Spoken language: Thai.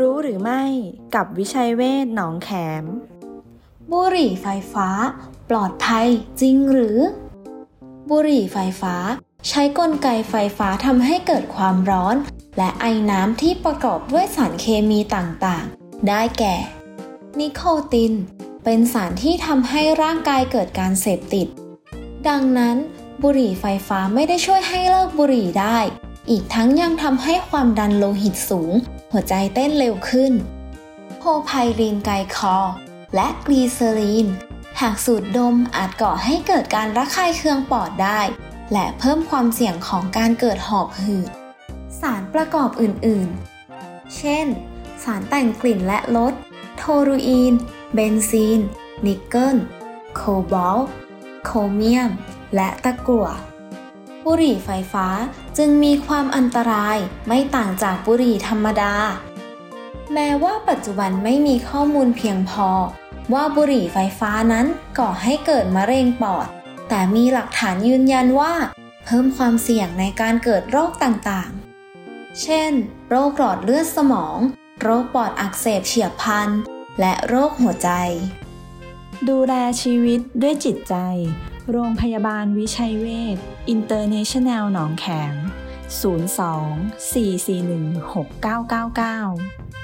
รู้หรือไม่กับวิชัยเวทหนองแขม บุหรี่ไฟฟ้า ปลอดภัยจริงหรือ บุหรี่ไฟฟ้า ใช้กลไกไฟฟ้าทำให้เกิดความร้อน และไอน้ำที่ประกอบด้วยสารเคมีต่างๆ ได้แก่ นิโคติน เป็นสารที่ทำให้ร่างกายเกิดการเสพติด ดังนั้น บุหรี่ไฟฟ้าไม่ได้ช่วยให้เลิกบุหรี่ได้ อีกทั้งยังทำให้ความดันโลหิตสูง หัวใจเต้นเร็วขึ้นโพรไพลีนไกลคอล และกลีเซอรีน หากสูดดมอาจก่อให้เกิดการระคายเคืองปอดได้ และเพิ่มความเสี่ยงของการเกิดหอบหืด สารประกอบอื่นๆ เช่น สารแต่งกลิ่นและรสโทลูอีน เบนซีน นิกเกิล โคบอลต์โครเมียม และตะกั่ว บุหรี่ไฟฟ้าจึงมีความอันตรายไม่ต่างจากบุหรี่ธรรมดา แม้ว่าปัจจุบันไม่มีข้อมูลเพียงพอ ว่าบุหรี่ไฟฟ้านั้นก่อให้เกิดมะเร็งปอด แต่มีหลักฐานยืนยันว่า เพิ่มความเสี่ยงในการเกิดโรคต่างๆ เช่น โรคหลอดเลือดสมอง โรคปอดอักเสบเฉียบพลัน และโรคหัวใจ ดูแลชีวิตด้วยจิตใจ โรงพยาบาลวิชัยเวชอินเตอร์เนชั่นแนลหนองแขม 02 441 6999